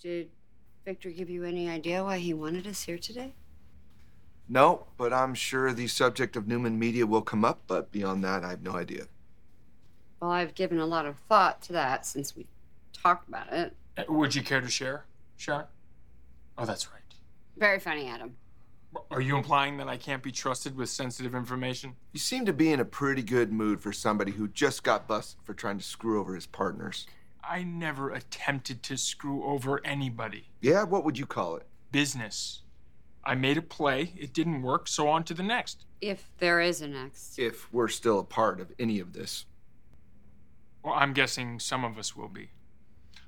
Did Victor give you any idea why he wanted us here today? No, but I'm sure the subject of Newman Media will come up, but beyond that, I have no idea. Well, I've given a lot of thought to that since we talked about it. Uh, Would you care to share, Sharon? Oh, that's right. Very funny, Adam. Are you implying that I can't be trusted with sensitive information? You seem to be in a pretty good mood for somebody who just got busted for trying to screw over his partners. I never attempted to screw over anybody. Yeah, what would you call it? Business. I made a play, it didn't work, so on to the next. If there is a next. If we're still a part of any of this. Well, I'm guessing some of us will be.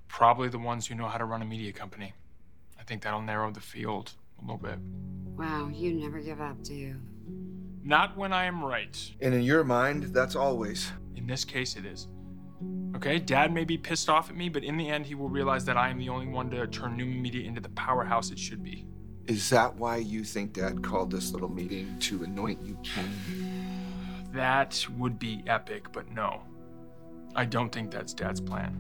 Probably the ones who know how to run a media company. I think that'll narrow the field a little bit. Wow, you never give up, do you? Not when I am right. And in your mind, that's always. In this case, it is. Okay, Dad may be pissed off at me, but in the end, he will realize that I am the only one to turn Newman Media into the powerhouse it should be. Is that why you think Dad called this little meeting to anoint you king? That would be epic, but no. I don't think that's Dad's plan.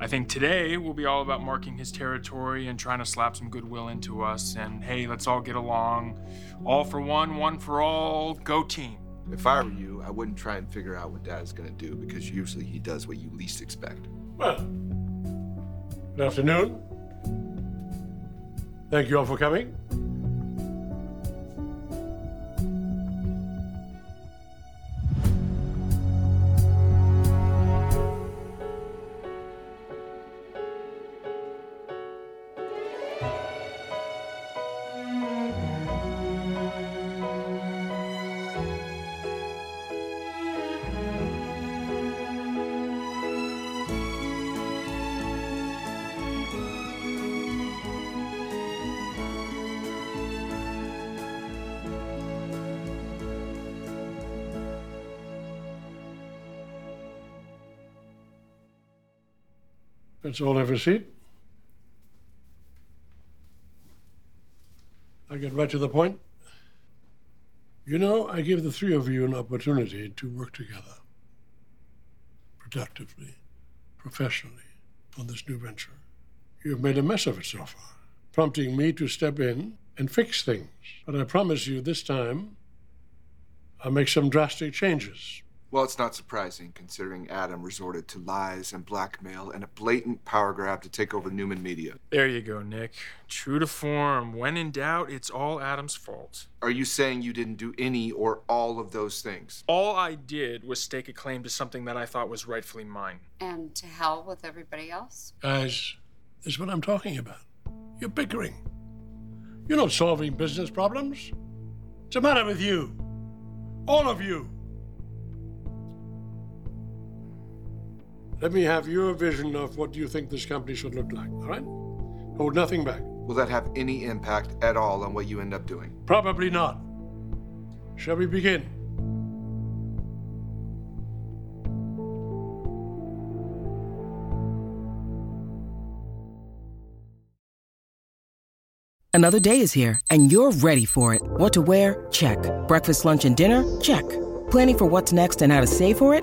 I think today will be all about marking his territory and trying to slap some goodwill into us. And hey, let's all get along. All for one, one for all. Go team. If I were you, I wouldn't try and figure out what Dad's gonna do because usually he does what you least expect. Well, good afternoon. Thank you all for coming. Let's all have a seat. I get right to the point. You know, I give the three of you an opportunity to work together productively, professionally on this new venture. You have made a mess of it so far, prompting me to step in and fix things. But I promise you this time, I'll make some drastic changes. Well, it's not surprising considering Adam resorted to lies and blackmail and a blatant power grab to take over Newman Media. There you go, Nick. True to form. When in doubt, it's all Adam's fault. Are you saying you didn't do any or all of those things? All I did was stake a claim to something that I thought was rightfully mine. And to hell with everybody else? Guys, this is what I'm talking about. You're bickering. You're not solving business problems. What's the matter with you? All of you. Let me have your vision of what you think this company should look like, all right? Hold nothing back. Will that have any impact at all on what you end up doing? Probably not. Shall we begin? Another day is here, and you're ready for it. What to wear? Check. Breakfast, lunch, and dinner? Check. Planning for what's next and how to save for it?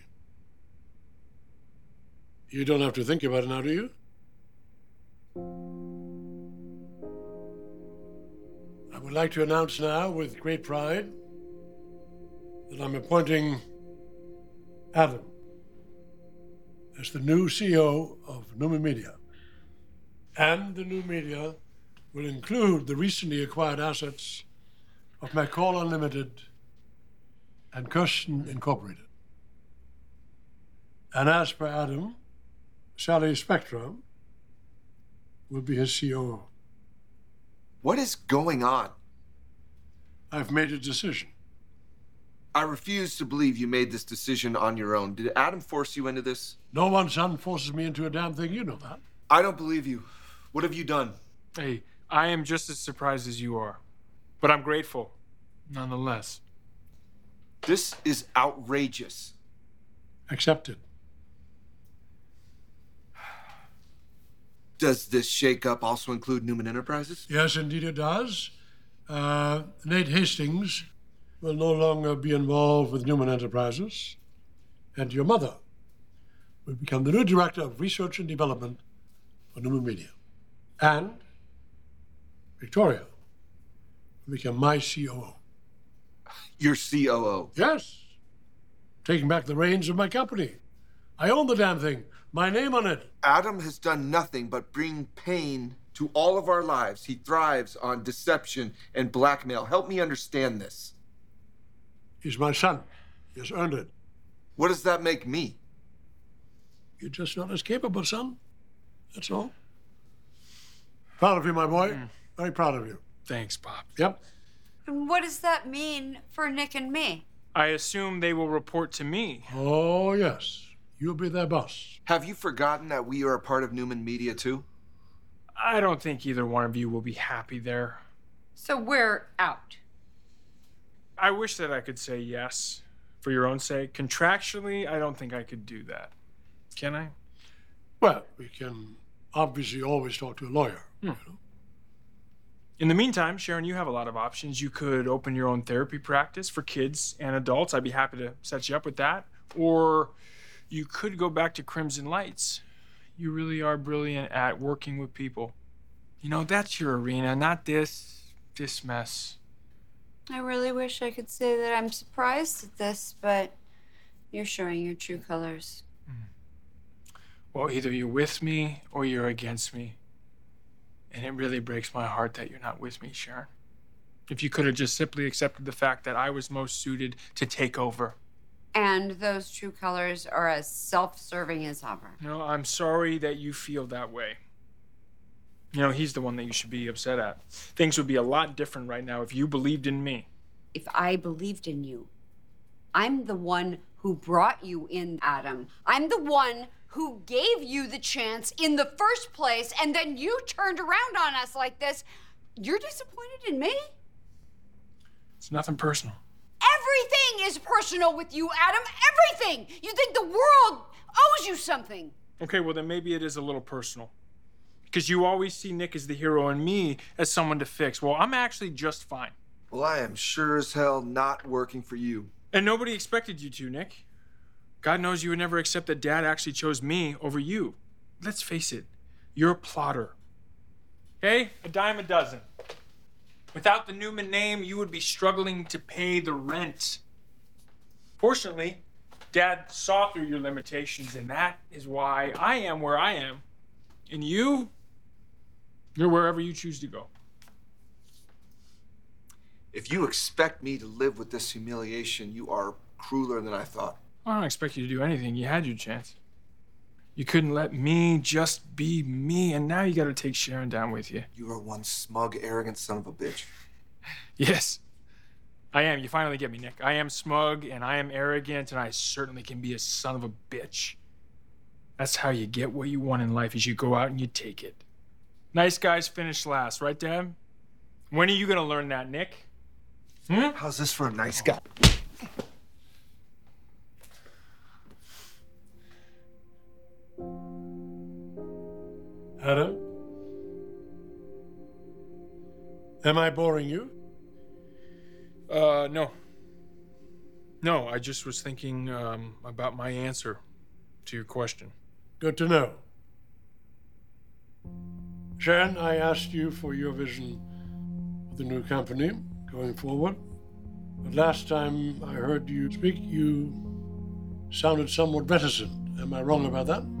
You don't have to think about it now, do you? I would like to announce now, with great pride, that I'm appointing Adam as the new CEO of Newman Media. And the new media will include the recently acquired assets of McCall Unlimited and Kirsten Incorporated. And as per Adam, Sally Spectra will be his COO. What is going on? I've made a decision. I refuse to believe you made this decision on your own. Did Adam force you into this? No one, son, forces me into a damn thing. You know that. I don't believe you. What have you done? Hey, I am just as surprised as you are, but I'm grateful nonetheless. This is outrageous. Accepted. Does this shakeup also include Newman Enterprises? Yes, indeed it does. Uh, Nate Hastings will no longer be involved with Newman Enterprises, and your mother will become the new director of research and development for Newman Media. And Victoria will become my COO. Your COO. Yes, taking back the reins of my company. I own the damn thing. My name on it. Adam has done nothing but bring pain to all of our lives. He thrives on deception and blackmail. Help me understand this. He's my son. He has earned it. What does that make me? You're just not as capable, son. That's all. Proud of you, my boy. Mm. Very proud of you. Thanks, Pop. Yep. And what does that mean for Nick and me? I assume they will report to me. Oh, yes. You'll be their boss. Have you forgotten that we are a part of Newman Media too? I don't think either one of you will be happy there. So we're out. I wish that I could say yes for your own sake. Contractually, I don't think I could do that. Can I? Well, we can obviously always talk to a lawyer. Hmm. you know. In the meantime, Sharon, you have a lot of options. You could open your own therapy practice for kids and adults. I'd be happy to set you up with that. Or you could go back to Crimson Lights. You really are brilliant at working with people. You know, that's your arena, not this this mess. I really wish I could say that I'm surprised at this, but you're showing your true colors. Mm. Well, either you're with me or you're against me. And it really breaks my heart that you're not with me, Sharon. If you could have just simply accepted the fact that I was most suited to take over. And those true colors are as self serving as ever. No, I'm sorry that you feel that way. You know, he's the one that you should be upset at. Things would be a lot different right now if you believed in me. If I believed in you, I'm the one who brought you in, Adam. I'm the one who gave you the chance in the first place, and then you turned around on us like this. You're disappointed in me? It's nothing personal. Everything is personal with you, Adam. Everything. You think the world owes you something. Okay, well, then maybe it is a little personal. Because you always see Nick as the hero and me as someone to fix. Well, I'm actually just fine. Well, I am sure as hell not working for you. And nobody expected you to, Nick. God knows you would never accept that Dad actually chose me over you. Let's face it, you're a plotter. Okay? A dime a dozen. Without the Newman name, you would be struggling to pay the rent. Fortunately, Dad saw through your limitations, and that is why I am where I am. And you, you're wherever you choose to go. If you expect me to live with this humiliation, you are crueler than I thought. I don't expect you to do anything. You had your chance. You couldn't let me just be me, and now you gotta take Sharon down with you. You are one smug, arrogant son of a bitch. Yes, I am. You finally get me, Nick. I am smug and I am arrogant, and I certainly can be a son of a bitch. That's how you get what you want in life is you go out and you take it. Nice guys finish last, right, Dad? When are you gonna learn that, Nick? Hmm? How's this for a nice guy? Adam? Am I boring you? Uh, no. No, I just was thinking um, about my answer to your question. Good to know. Sharon, I asked you for your vision of the new company going forward. But last time I heard you speak, you sounded somewhat reticent. Am I wrong about that?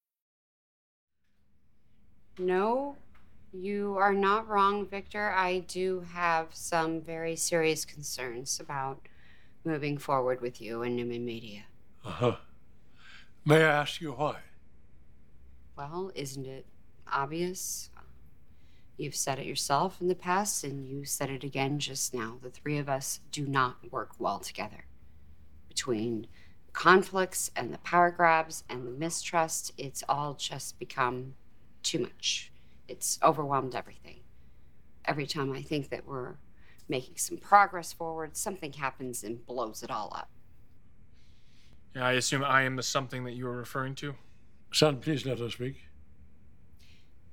No, you are not wrong, Victor. I do have some very serious concerns about moving forward with you and Newman Media. Uh huh. May I ask you why? Well, isn't it obvious? You've said it yourself in the past, and you said it again just now. The three of us do not work well together. Between conflicts and the power grabs and the mistrust, it's all just become too much. It's overwhelmed everything. Every time I think that we're making some progress forward, something happens and blows it all up. Yeah, I assume I am the something that you are referring to. Son, please let her speak.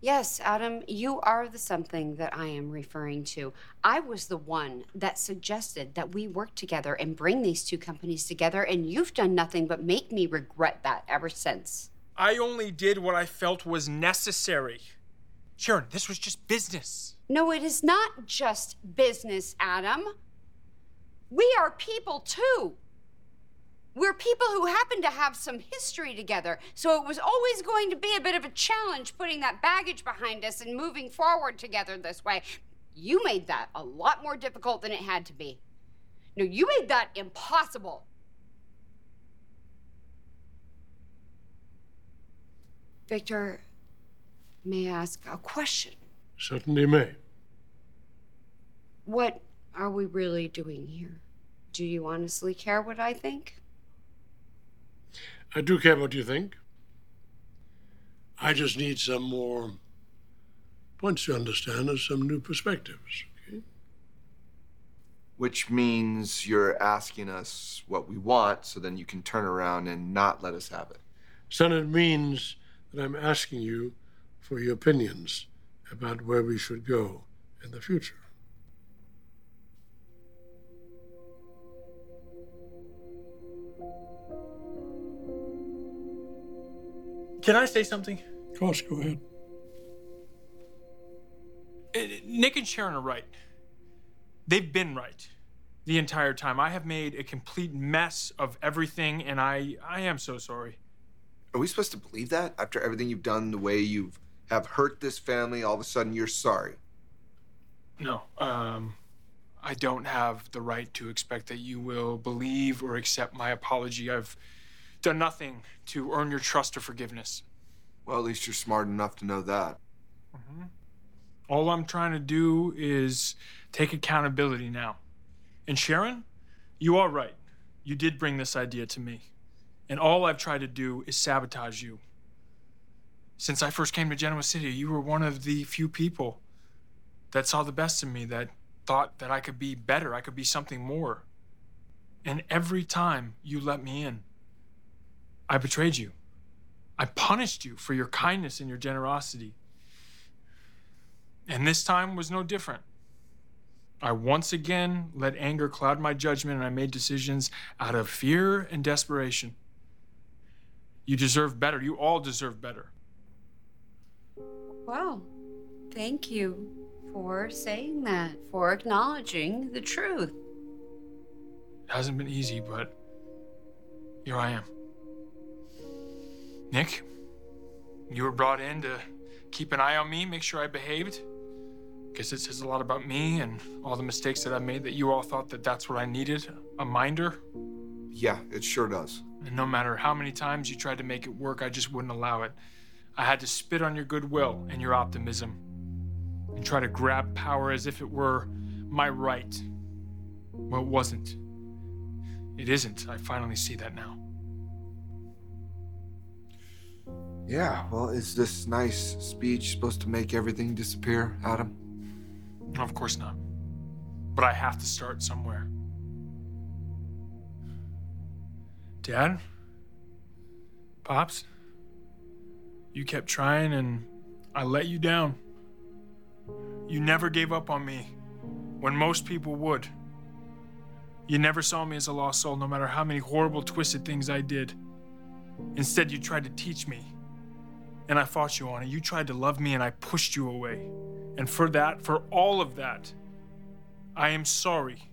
Yes, Adam, you are the something that I am referring to. I was the one that suggested that we work together and bring these two companies together, and you've done nothing but make me regret that ever since. I only did what I felt was necessary. Sharon, this was just business. No, it is not just business, Adam. We are people too. We're people who happen to have some history together, so it was always going to be a bit of a challenge putting that baggage behind us and moving forward together this way. You made that a lot more difficult than it had to be. No, you made that impossible. Victor, may I ask a question? Certainly may. What are we really doing here? Do you honestly care what I think? I do care what you think. I just need some more points to understand and some new perspectives. Okay? Which means you're asking us what we want so then you can turn around and not let us have it. Son, it means that I'm asking you for your opinions about where we should go in the future. Can I say something? Of course, go ahead. Uh, Nick and Sharon are right. They've been right the entire time. I have made a complete mess of everything, and I, I am so sorry. Are we supposed to believe that after everything you've done, the way you have have hurt this family, all of a sudden you're sorry? No, um, I don't have the right to expect that you will believe or accept my apology. I've done nothing to earn your trust or forgiveness. Well, at least you're smart enough to know that. All I'm trying to do is take accountability now. And Sharon, you are right. You did bring this idea to me. And all I've tried to do is sabotage you. Since I first came to Genoa City, you were one of the few people that saw the best in me, that thought that I could be better, I could be something more. And every time you let me in, I betrayed you. I punished you for your kindness and your generosity. And this time was no different. I once again let anger cloud my judgment and I made decisions out of fear and desperation. You deserve better. You all deserve better. Well, thank you for saying that, for acknowledging the truth. It hasn't been easy, but here I am. Nick, you were brought in to keep an eye on me, make sure I behaved. Guess it says a lot about me and all the mistakes that I made that you all thought that that's what I needed a minder. Yeah, it sure does. And no matter how many times you tried to make it work, I just wouldn't allow it. I had to spit on your goodwill and your optimism and try to grab power as if it were my right. Well, it wasn't. It isn't. I finally see that now. Yeah, well, is this nice speech supposed to make everything disappear, Adam? Of course not. But I have to start somewhere. Dad? Pops? You kept trying and I let you down. You never gave up on me when most people would. You never saw me as a lost soul, no matter how many horrible, twisted things I did. Instead, you tried to teach me. And I fought you on it. You tried to love me and I pushed you away. And for that, for all of that, I am sorry.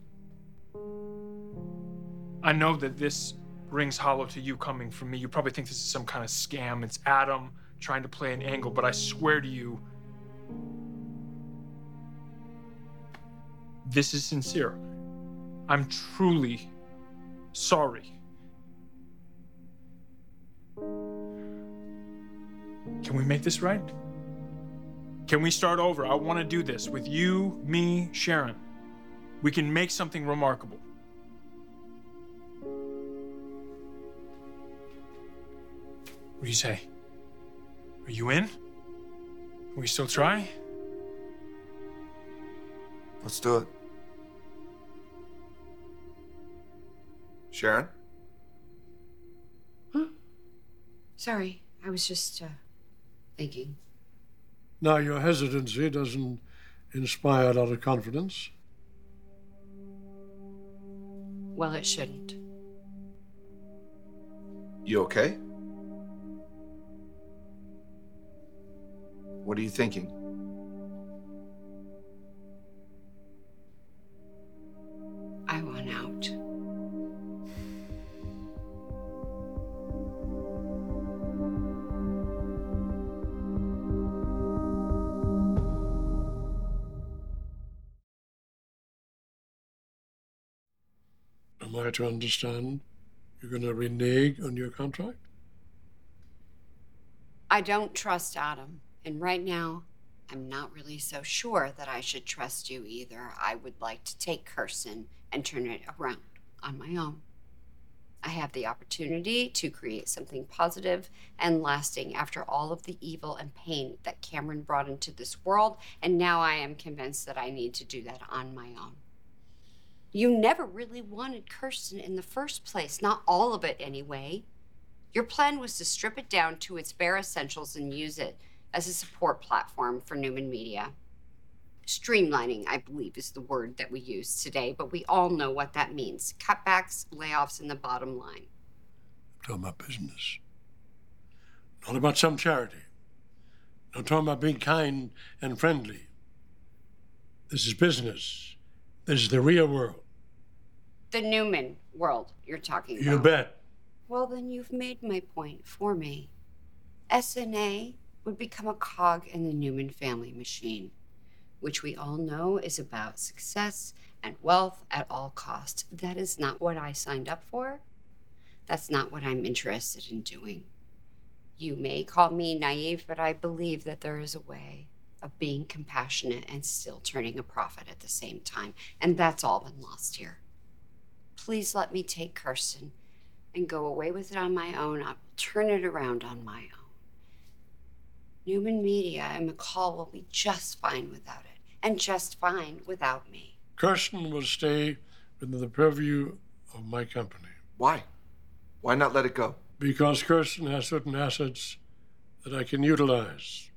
I know that this rings hollow to you coming from me. You probably think this is some kind of scam. It's Adam trying to play an angle, but I swear to you, this is sincere. I'm truly sorry. Can we make this right? Can we start over? I want to do this with you, me, Sharon. We can make something remarkable. What do you say? Are you in? Can we still try? Let's do it. Sharon? Huh? Sorry, I was just uh, thinking. Now, your hesitancy doesn't inspire a lot of confidence. Well, it shouldn't. You okay? What are you thinking? I want out. Am I to understand you're going to renege on your contract? I don't trust Adam, and right now, I'm not really so sure that I should trust you either. I would like to take Kirsten and turn it around on my own. I have the opportunity to create something positive and lasting after all of the evil and pain that Cameron brought into this world, and now I am convinced that I need to do that on my own. You never really wanted Kirsten in the first place, not all of it anyway. Your plan was to strip it down to its bare essentials and use it as a support platform for Newman Media. Streamlining, I believe, is the word that we use today, but we all know what that means cutbacks, layoffs, and the bottom line. I'm talking about business. Not about some charity. I'm talking about being kind and friendly. This is business. This is the real world. The Newman world you're talking You about. bet. Well, then you've made my point for me. SNA would become a cog in the Newman family machine, which we all know is about success and wealth at all costs. That is not what I signed up for. That's not what I'm interested in doing. You may call me naive, but I believe that there is a way of being compassionate and still turning a profit at the same time. And that's all been lost here. Please let me take Kirsten and go away with it on my own. I will turn it around on my own. Newman Media and McCall will be just fine without it, and just fine without me. Kirsten will stay within the purview of my company Why? Why not let it go? because Kirsten has certain assets that I can utilize.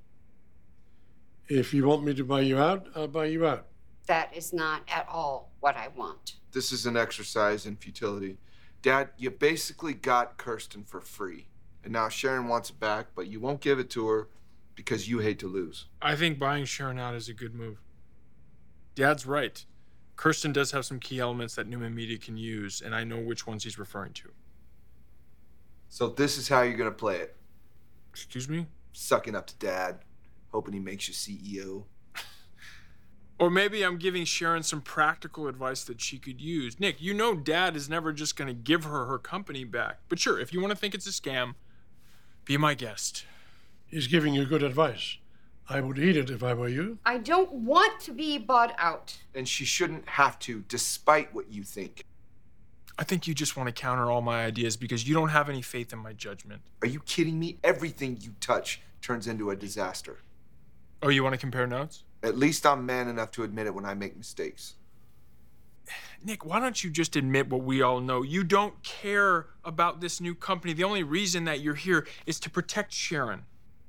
If you want me to buy you out, I'll buy you out. That is not at all what I want. This is an exercise in futility. Dad, you basically got Kirsten for free. And now Sharon wants it back, but you won't give it to her because you hate to lose. I think buying Sharon out is a good move. Dad's right. Kirsten does have some key elements that Newman Media can use, and I know which ones he's referring to. So this is how you're gonna play it. Excuse me? Sucking up to dad, hoping he makes you CEO. Or maybe I'm giving Sharon some practical advice that she could use. Nick, you know Dad is never just going to give her her company back. But sure, if you want to think it's a scam, be my guest. He's giving you good advice. I would heed it if I were you. I don't want to be bought out. And she shouldn't have to, despite what you think. I think you just want to counter all my ideas because you don't have any faith in my judgment. Are you kidding me? Everything you touch turns into a disaster. Oh, you want to compare notes? At least I'm man enough to admit it when I make mistakes. Nick, why don't you just admit what we all know? You don't care about this new company. The only reason that you're here is to protect Sharon.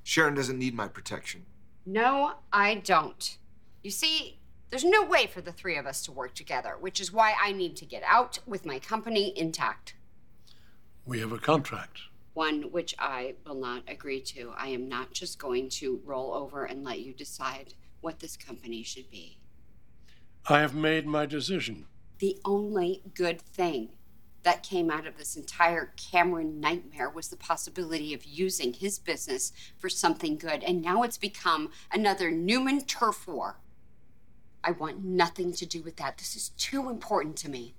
Sharon doesn't need my protection. No, I don't. You see, there's no way for the three of us to work together, which is why I need to get out with my company intact. We have a contract. One which I will not agree to. I am not just going to roll over and let you decide what this company should be. I have made my decision. The only good thing that came out of this entire Cameron nightmare was the possibility of using his business for something good. And now it's become another Newman turf war. I want nothing to do with that. This is too important to me.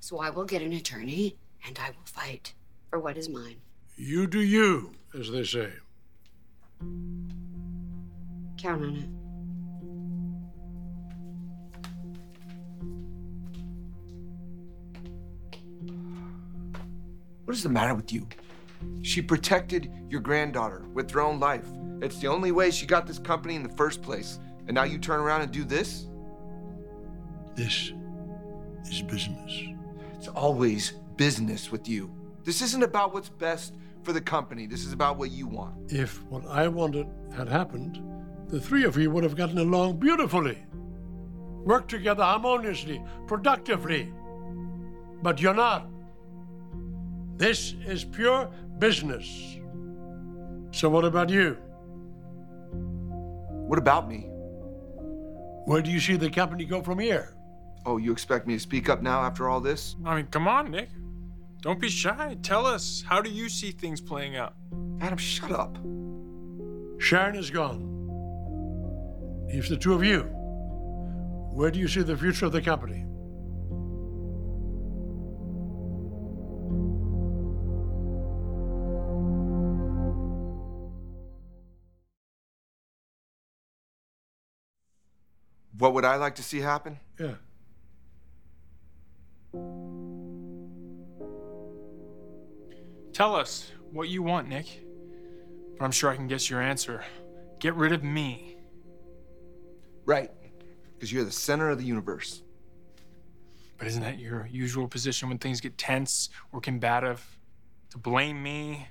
So I will get an attorney and I will fight for what is mine. You do you, as they say. Count on it. What is the matter with you? She protected your granddaughter with her own life. It's the only way she got this company in the first place. And now you turn around and do this? This is business. It's always business with you. This isn't about what's best for the company. This is about what you want. If what I wanted had happened, the three of you would have gotten along beautifully, worked together harmoniously, productively. But you're not. This is pure business. So, what about you? What about me? Where do you see the company go from here? Oh, you expect me to speak up now after all this? I mean, come on, Nick. Don't be shy. Tell us, how do you see things playing out? Adam, shut up. Sharon is gone. Leaves the two of you. Where do you see the future of the company? What would I like to see happen? Yeah. Tell us what you want, Nick. But I'm sure I can guess your answer. Get rid of me. Right. Because you're the center of the universe. But isn't that your usual position when things get tense or combative? To blame me,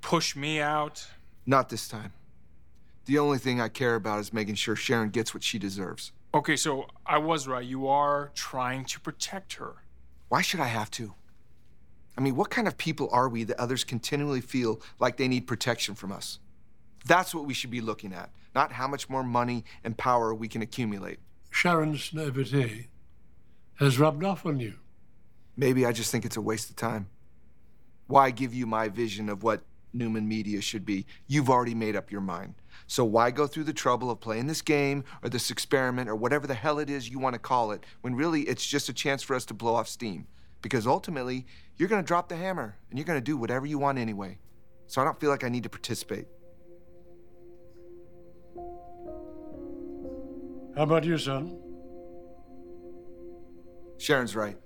push me out? Not this time. The only thing I care about is making sure Sharon gets what she deserves. Okay, so I was right. You are trying to protect her. Why should I have to? I mean, what kind of people are we that others continually feel like they need protection from us? That's what we should be looking at, not how much more money and power we can accumulate. Sharon's naivete has rubbed off on you. Maybe I just think it's a waste of time. Why give you my vision of what Newman Media should be? You've already made up your mind. So why go through the trouble of playing this game or this experiment or whatever the hell it is you want to call it when really it's just a chance for us to blow off steam? Because ultimately, you're going to drop the hammer and you're going to do whatever you want anyway. So I don't feel like I need to participate. How about you, son? Sharon's right.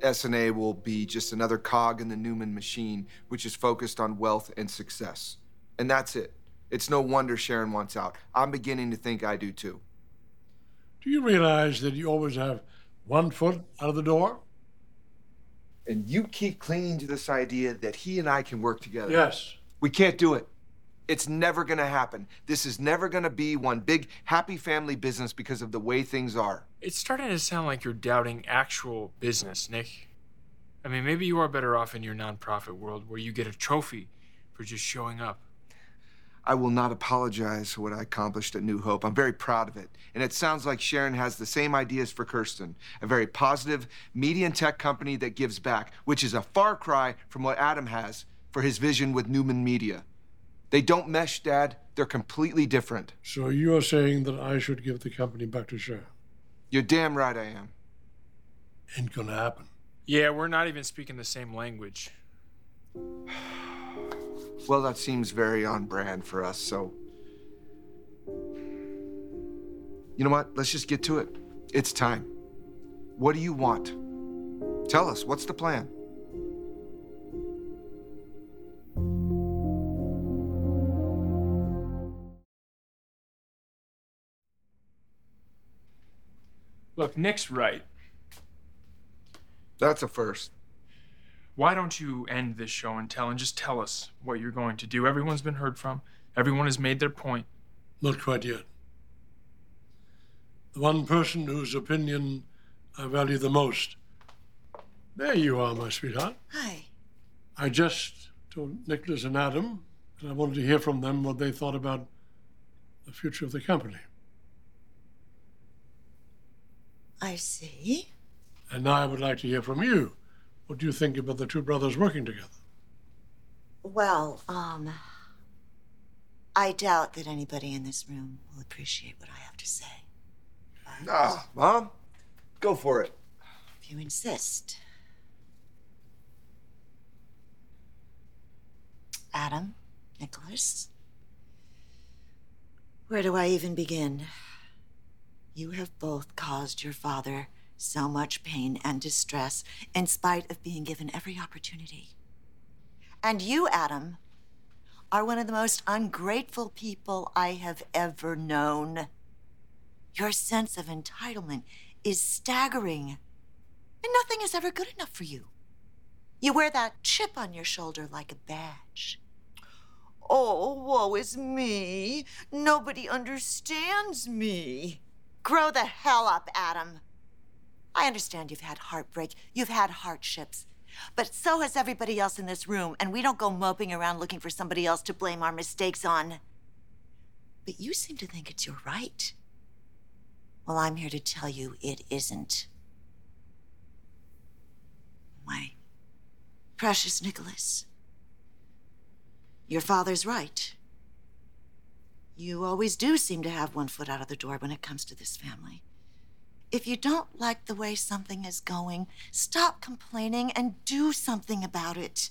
SNA will be just another cog in the Newman machine, which is focused on wealth and success. And that's it. It's no wonder Sharon wants out. I'm beginning to think I do too. Do you realize that you always have one foot out of the door? And you keep clinging to this idea that he and I can work together. Yes. We can't do it. It's never gonna happen. This is never gonna be one big happy family business because of the way things are. It's starting to sound like you're doubting actual business, Nick. I mean, maybe you are better off in your nonprofit world where you get a trophy for just showing up. I will not apologize for what I accomplished at New Hope. I'm very proud of it. And it sounds like Sharon has the same ideas for Kirsten a very positive media and tech company that gives back, which is a far cry from what Adam has for his vision with Newman Media. They don't mesh, Dad. They're completely different. So you are saying that I should give the company back to Sharon? You're damn right I am. Ain't gonna happen. Yeah, we're not even speaking the same language. Well, that seems very on brand for us, so. You know what? Let's just get to it. It's time. What do you want? Tell us, what's the plan? Look, Nick's right. That's a first. Why don't you end this show and tell and just tell us what you're going to do? Everyone's been heard from. Everyone has made their point. Not quite yet. The one person whose opinion I value the most. There you are, my sweetheart. Hi. I just told Nicholas and Adam, and I wanted to hear from them what they thought about the future of the company. I see. And now I would like to hear from you What do you think about the two brothers working together? Well, um, I doubt that anybody in this room will appreciate what I have to say. Ah, Mom, go for it. If you insist. Adam, Nicholas, where do I even begin? You have both caused your father so much pain and distress in spite of being given every opportunity. And you, Adam, are one of the most ungrateful people I have ever known. Your sense of entitlement is staggering, and nothing is ever good enough for you. You wear that chip on your shoulder like a badge. Oh, woe is me. Nobody understands me. Grow the hell up, Adam. I understand you've had heartbreak, you've had hardships, but so has everybody else in this room, and we don't go moping around looking for somebody else to blame our mistakes on. But you seem to think it's your right. Well, I'm here to tell you it isn't. My precious Nicholas, your father's right. You always do seem to have one foot out of the door when it comes to this family. If you don't like the way something is going, stop complaining and do something about it.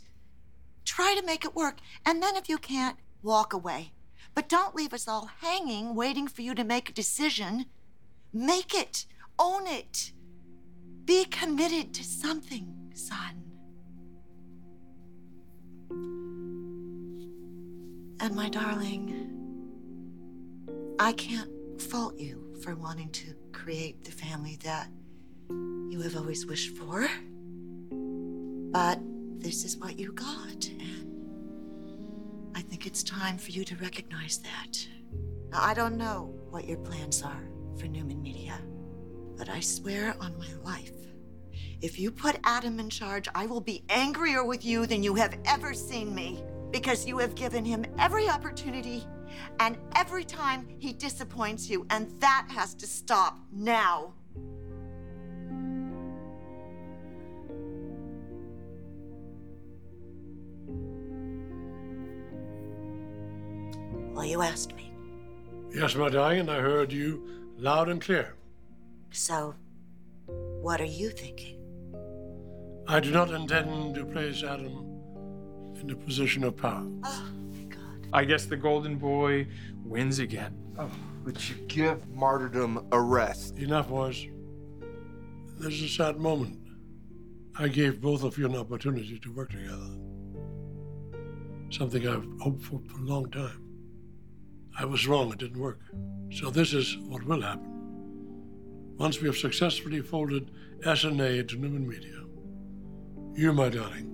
Try to make it work, and then if you can't, walk away. But don't leave us all hanging, waiting for you to make a decision. Make it, own it. Be committed to something, son. And my darling, I can't fault you for wanting to create the family that you have always wished for. But this is what you got, and I think it's time for you to recognize that. Now, I don't know what your plans are for Newman Media, but I swear on my life, if you put Adam in charge, I will be angrier with you than you have ever seen me because you have given him every opportunity and every time he disappoints you, and that has to stop now. Well, you asked me. Yes, my darling, and I heard you loud and clear. So, what are you thinking? I do not intend to place Adam in a position of power. Oh, my God. I guess the golden boy wins again. Oh, would you give martyrdom a rest? Enough, boys. This is a sad moment. I gave both of you an opportunity to work together. Something I've hoped for for a long time. I was wrong, it didn't work. So this is what will happen. Once we have successfully folded SNA into Newman Media, you, my darling,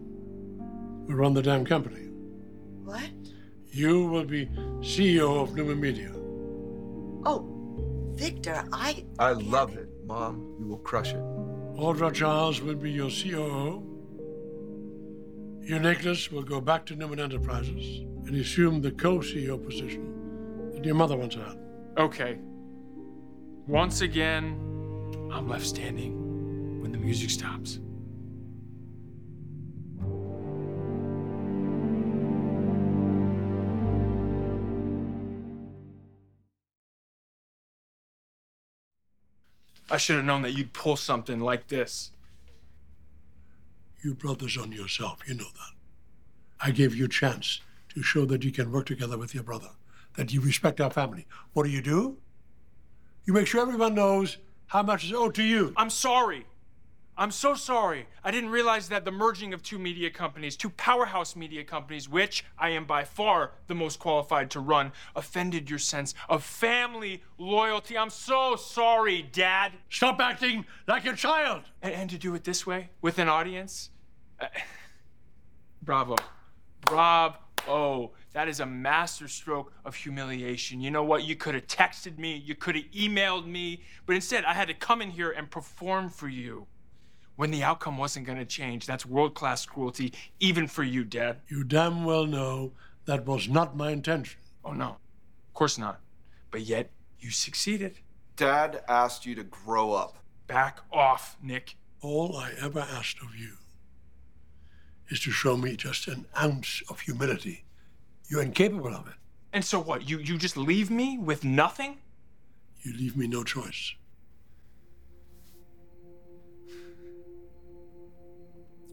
will run the damn company. What? You will be CEO of Newman Media. Oh, Victor, I. I love it, Mom. You will crush it. Audra Charles will be your COO. You, Nicholas, will go back to Newman Enterprises and assume the co CEO position that your mother once had. Okay. Once again, I'm left standing when the music stops. I should have known that you'd pull something like this. You brought this on yourself, you know that. I gave you a chance to show that you can work together with your brother, that you respect our family. What do you do? You make sure everyone knows how much is owed to you. I'm sorry. I'm so sorry. I didn't realize that the merging of two media companies, two powerhouse media companies, which I am by far the most qualified to run, offended your sense of family loyalty. I'm so sorry, Dad. Stop acting like a child. And, and to do it this way, with an audience? Uh, bravo. Bravo. That is a masterstroke of humiliation. You know what? You could have texted me, you could have emailed me, but instead I had to come in here and perform for you when the outcome wasn't going to change. That's world class cruelty, even for you, Dad. You damn well know that was not my intention. Oh, no. Of course not. But yet, you succeeded. Dad asked you to grow up. Back off, Nick. All I ever asked of you is to show me just an ounce of humility. You're incapable of it. And so what? You you just leave me with nothing? You leave me no choice.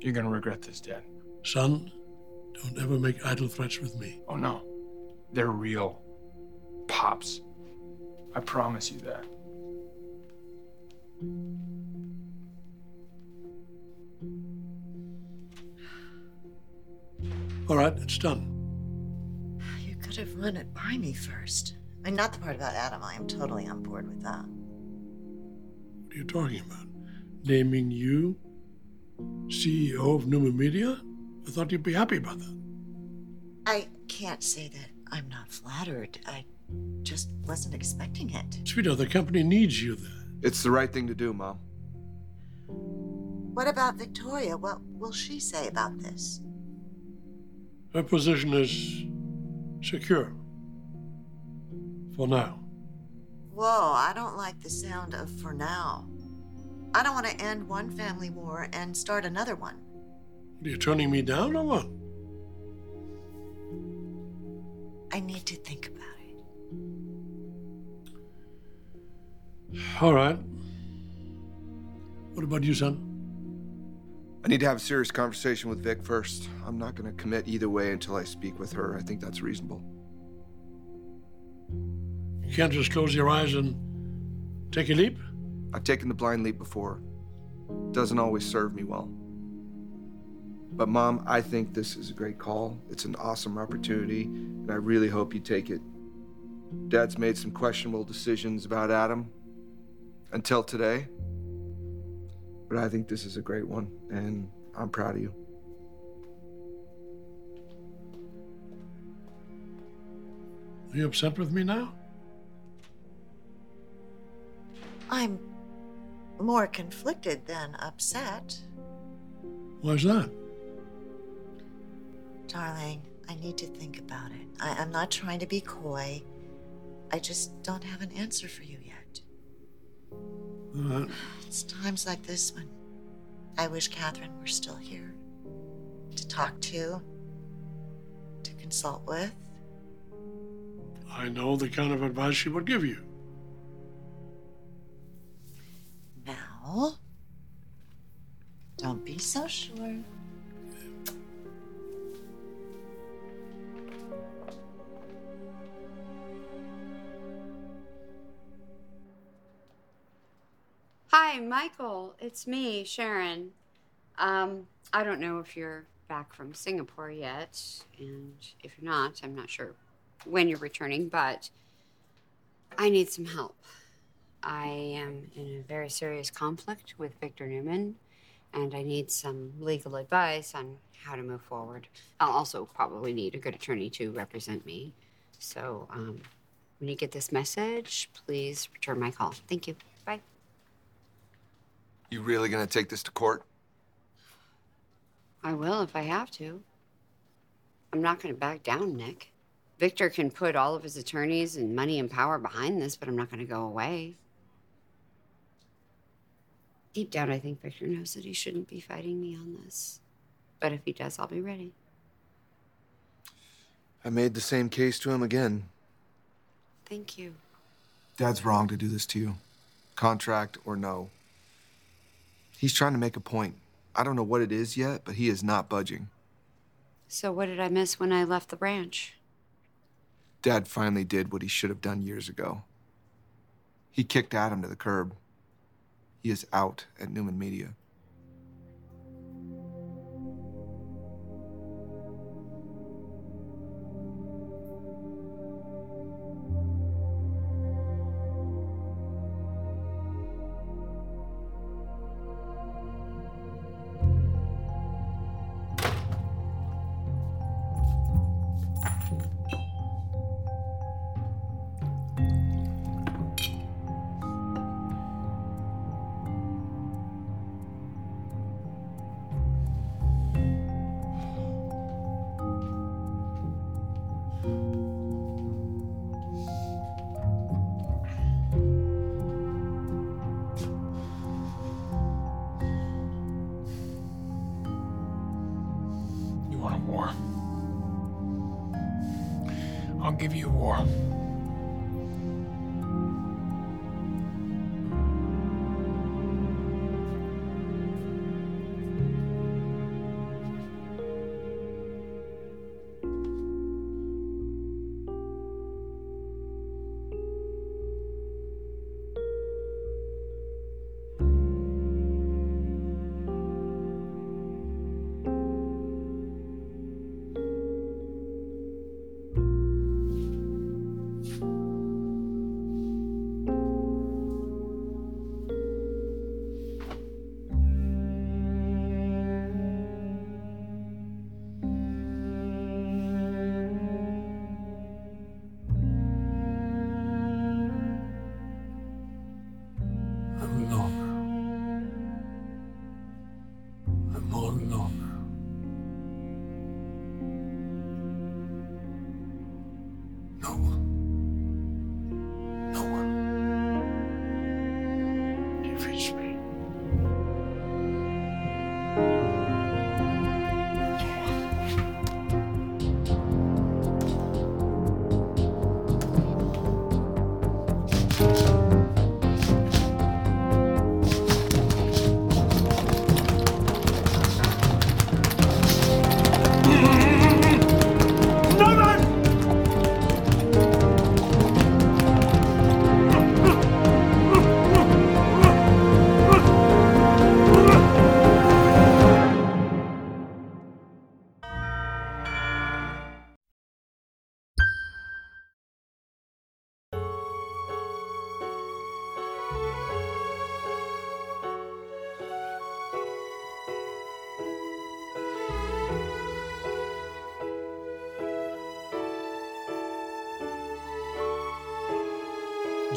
You're gonna regret this, Dad. Son, don't ever make idle threats with me. Oh no. They're real. Pops. I promise you that. All right, it's done. You could have run it by me first. I mean, not the part about Adam. I am totally on board with that. What are you talking about? Naming you CEO of Newman Media? I thought you'd be happy about that. I can't say that I'm not flattered. I just wasn't expecting it. Sweetheart, the company needs you there. It's the right thing to do, Mom. What about Victoria? What will she say about this? Her position is secure. For now. Whoa, I don't like the sound of for now. I don't want to end one family war and start another one. Are you turning me down or what? I need to think about it. All right. What about you, son? I need to have a serious conversation with Vic first. I'm not going to commit either way until I speak with her. I think that's reasonable. You can't just close your eyes and take a leap? I've taken the blind leap before. It doesn't always serve me well. But, Mom, I think this is a great call. It's an awesome opportunity, and I really hope you take it. Dad's made some questionable decisions about Adam until today. But I think this is a great one, and I'm proud of you. Are you upset with me now? I'm more conflicted than upset. Why's that? Darling, I need to think about it. I, am not trying to be coy. I just don't have an answer for you yet. Right. It's times like this when I wish Catherine were still here to talk to, to consult with. I know the kind of advice she would give you. Don't be so sure. Hi, Michael. It's me, Sharon. Um, I don't know if you're back from Singapore yet, and if you're not, I'm not sure when you're returning, but I need some help. I am in a very serious conflict with Victor Newman, and I need some legal advice on how to move forward. I'll also probably need a good attorney to represent me. So, um, when you get this message, please return my call. Thank you. Bye. You really going to take this to court? I will if I have to. I'm not going to back down, Nick. Victor can put all of his attorneys and money and power behind this, but I'm not going to go away. Deep down, I think Victor knows that he shouldn't be fighting me on this. But if he does, I'll be ready. I made the same case to him again. Thank you. Dad's wrong to do this to you. Contract or no. He's trying to make a point. I don't know what it is yet, but he is not budging. So, what did I miss when I left the branch? Dad finally did what he should have done years ago. He kicked Adam to the curb. He is out at Newman Media. I'll give you a war.